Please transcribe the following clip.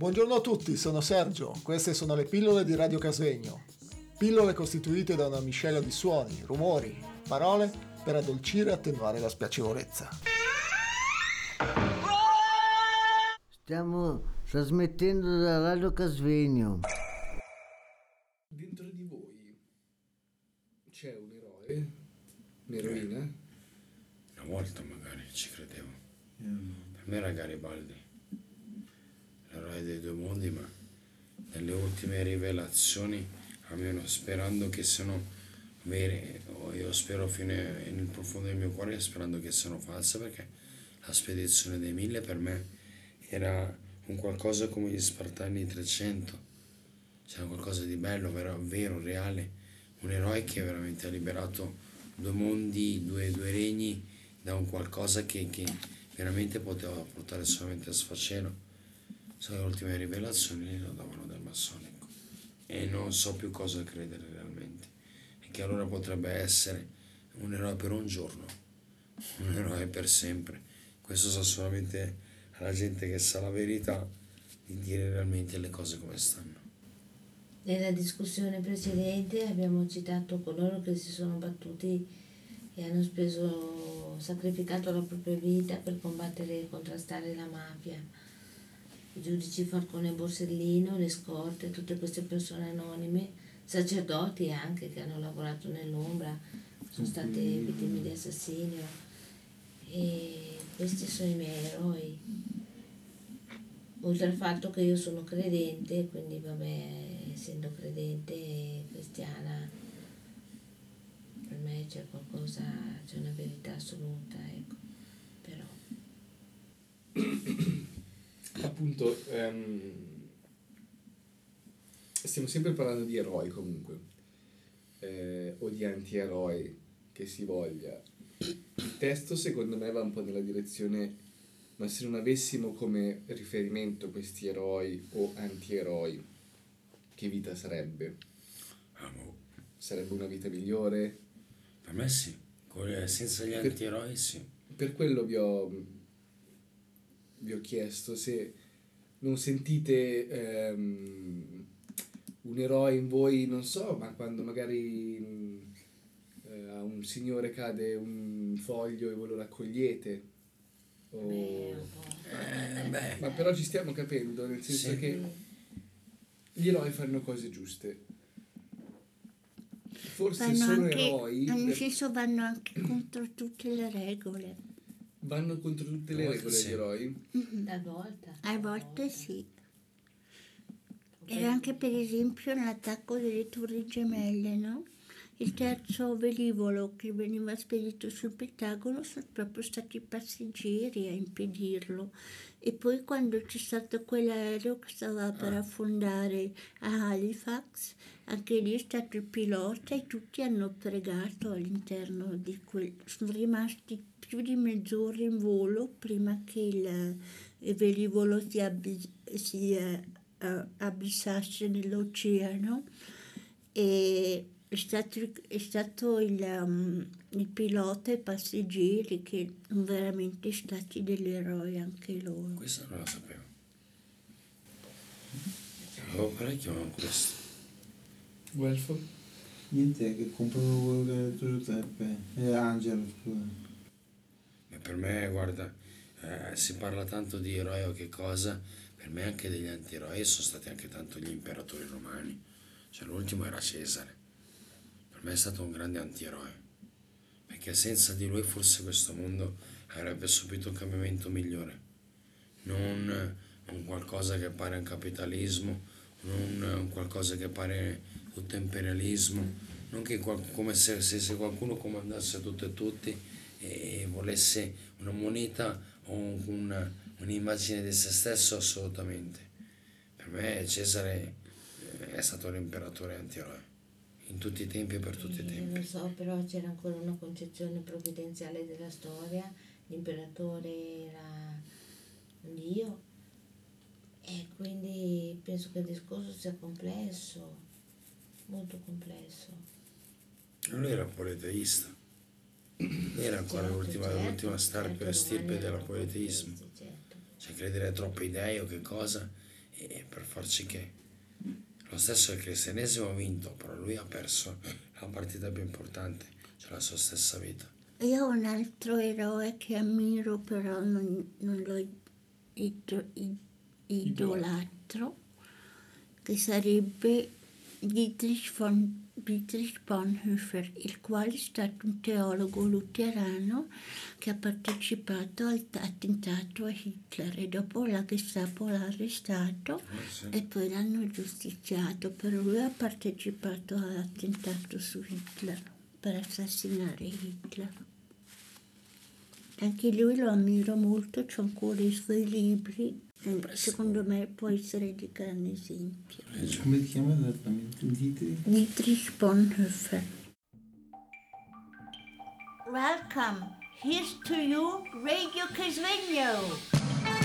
Buongiorno a tutti, sono Sergio, queste sono le pillole di Radio Casvegno. Pillole costituite da una miscela di suoni, rumori, parole per addolcire e attenuare la spiacevolezza. Stiamo trasmettendo da Radio Casvegno. Dentro di voi c'è un eroe, un'eroina? Una volta magari ci credevo. Per me era Garibaldi, l'eroe dei due mondi, ma nelle ultime rivelazioni, almeno sperando che siano vere, io spero fino nel profondo del mio cuore, sperando che siano false, perché la spedizione dei mille per me era un qualcosa come gli Spartani 300, c'era qualcosa di bello, vero, vero, reale, un eroe che veramente ha liberato due mondi, due, due regni da un qualcosa che, che veramente poteva portare solamente a sfacelo. So, le ultime rivelazioni lo davano del massonico e non so più cosa credere realmente. E che allora potrebbe essere un eroe per un giorno, un eroe per sempre. Questo sa solamente alla gente che sa la verità di dire realmente le cose come stanno. Nella discussione precedente abbiamo citato coloro che si sono battuti e hanno speso, sacrificato la propria vita per combattere e contrastare la mafia. Giudici Falcone Borsellino, le scorte, tutte queste persone anonime, sacerdoti anche che hanno lavorato nell'ombra, sono state vittime di assassinio. E questi sono i miei eroi. Oltre al fatto che io sono credente, quindi vabbè, essendo credente e cristiana, per me c'è qualcosa, c'è una verità assoluta, ecco. Però Appunto, ehm, stiamo sempre parlando di eroi comunque, eh, o di antieroi che si voglia. Il testo secondo me va un po' nella direzione, ma se non avessimo come riferimento questi eroi o antieroi, che vita sarebbe? Ah, boh. Sarebbe una vita migliore? Per me sì, Con- senza gli Per- antieroi sì. Per quello vi ho, vi ho chiesto se non sentite ehm, un eroe in voi, non so, ma quando magari eh, a un signore cade un foglio e voi lo raccogliete. O- beh. Eh, beh, Ma però ci stiamo capendo, nel senso Sì. che gli eroi fanno cose giuste. Forse Vanno sono anche, eroi, nel per- senso vanno anche contro tutte le regole. Vanno contro tutte le A volte regole sì. gli eroi. Talvolta. A volte sì. Era anche per esempio l'attacco delle torri gemelle, no? Il terzo velivolo che veniva spedito sul Pentagono sono proprio stati i passeggeri a impedirlo. E poi quando c'è stato quell'aereo che stava per affondare a Halifax, anche lì è stato il pilota e tutti hanno pregato all'interno di quel... Sono rimasti più di mezz'ora in volo prima che il, il velivolo si, abbi- si eh, eh, abissasse nell'oceano e è stato, è stato il, um, il pilota e i passeggeri che sono veramente stati degli eroi anche loro. questa non la sapevo. Avevo parecchio con questo. Guelfo? Niente, che comprano quello che ha detto Giuseppe. Eh, Angelo, scusa. Per me, guarda, eh, si parla tanto di eroi o che cosa, per me anche degli antieroi sono stati anche tanto gli imperatori romani. Cioè l'ultimo era Cesare. Per me è stato un grande antieroe. Perché senza di lui forse questo mondo avrebbe subito un cambiamento migliore. Non un qualcosa che pare un capitalismo, non un qualcosa che pare tutto imperialismo, non che qual- come se, se, se qualcuno comandasse tutto e tutti e volesse una moneta o un- una, un'immagine di se stesso assolutamente. Per me Cesare eh, è stato l'imperatore antieroe in tutti i tempi e per tutti i Eh, tempi. Lo so, però c'era ancora una concezione provvidenziale della storia, l'imperatore era dio e quindi penso che il discorso sia complesso, molto complesso. Lui era politeista. Era ancora Certo, l'ultima, certo, l'ultima certo, stirpe domani del erano politeismo. politeisti, certo. Cioè credere a troppi dei o che cosa e per far sì che lo stesso il cristianesimo ha vinto, però lui ha perso la partita più importante, cioè la sua stessa vita. Io ho un altro eroe che ammiro, però non, non lo id- id- idolatro, che sarebbe Dietrich, von, Dietrich Bonhoeffer, il quale è stato un teologo luterano che ha partecipato al t- attentato a Hitler e dopo la Gestapo l'ha arrestato e poi l'hanno giustiziato, però lui ha partecipato all'attentato su Hitler per assassinare Hitler. Anche lui lo ammiro molto, c'ho ancora i suoi libri, secondo me può essere di grande esempio. Come ti chiama esattamente? Dite? Dietrich Bonhoeffer. Welcome. Here's to you, Radio Casvegno.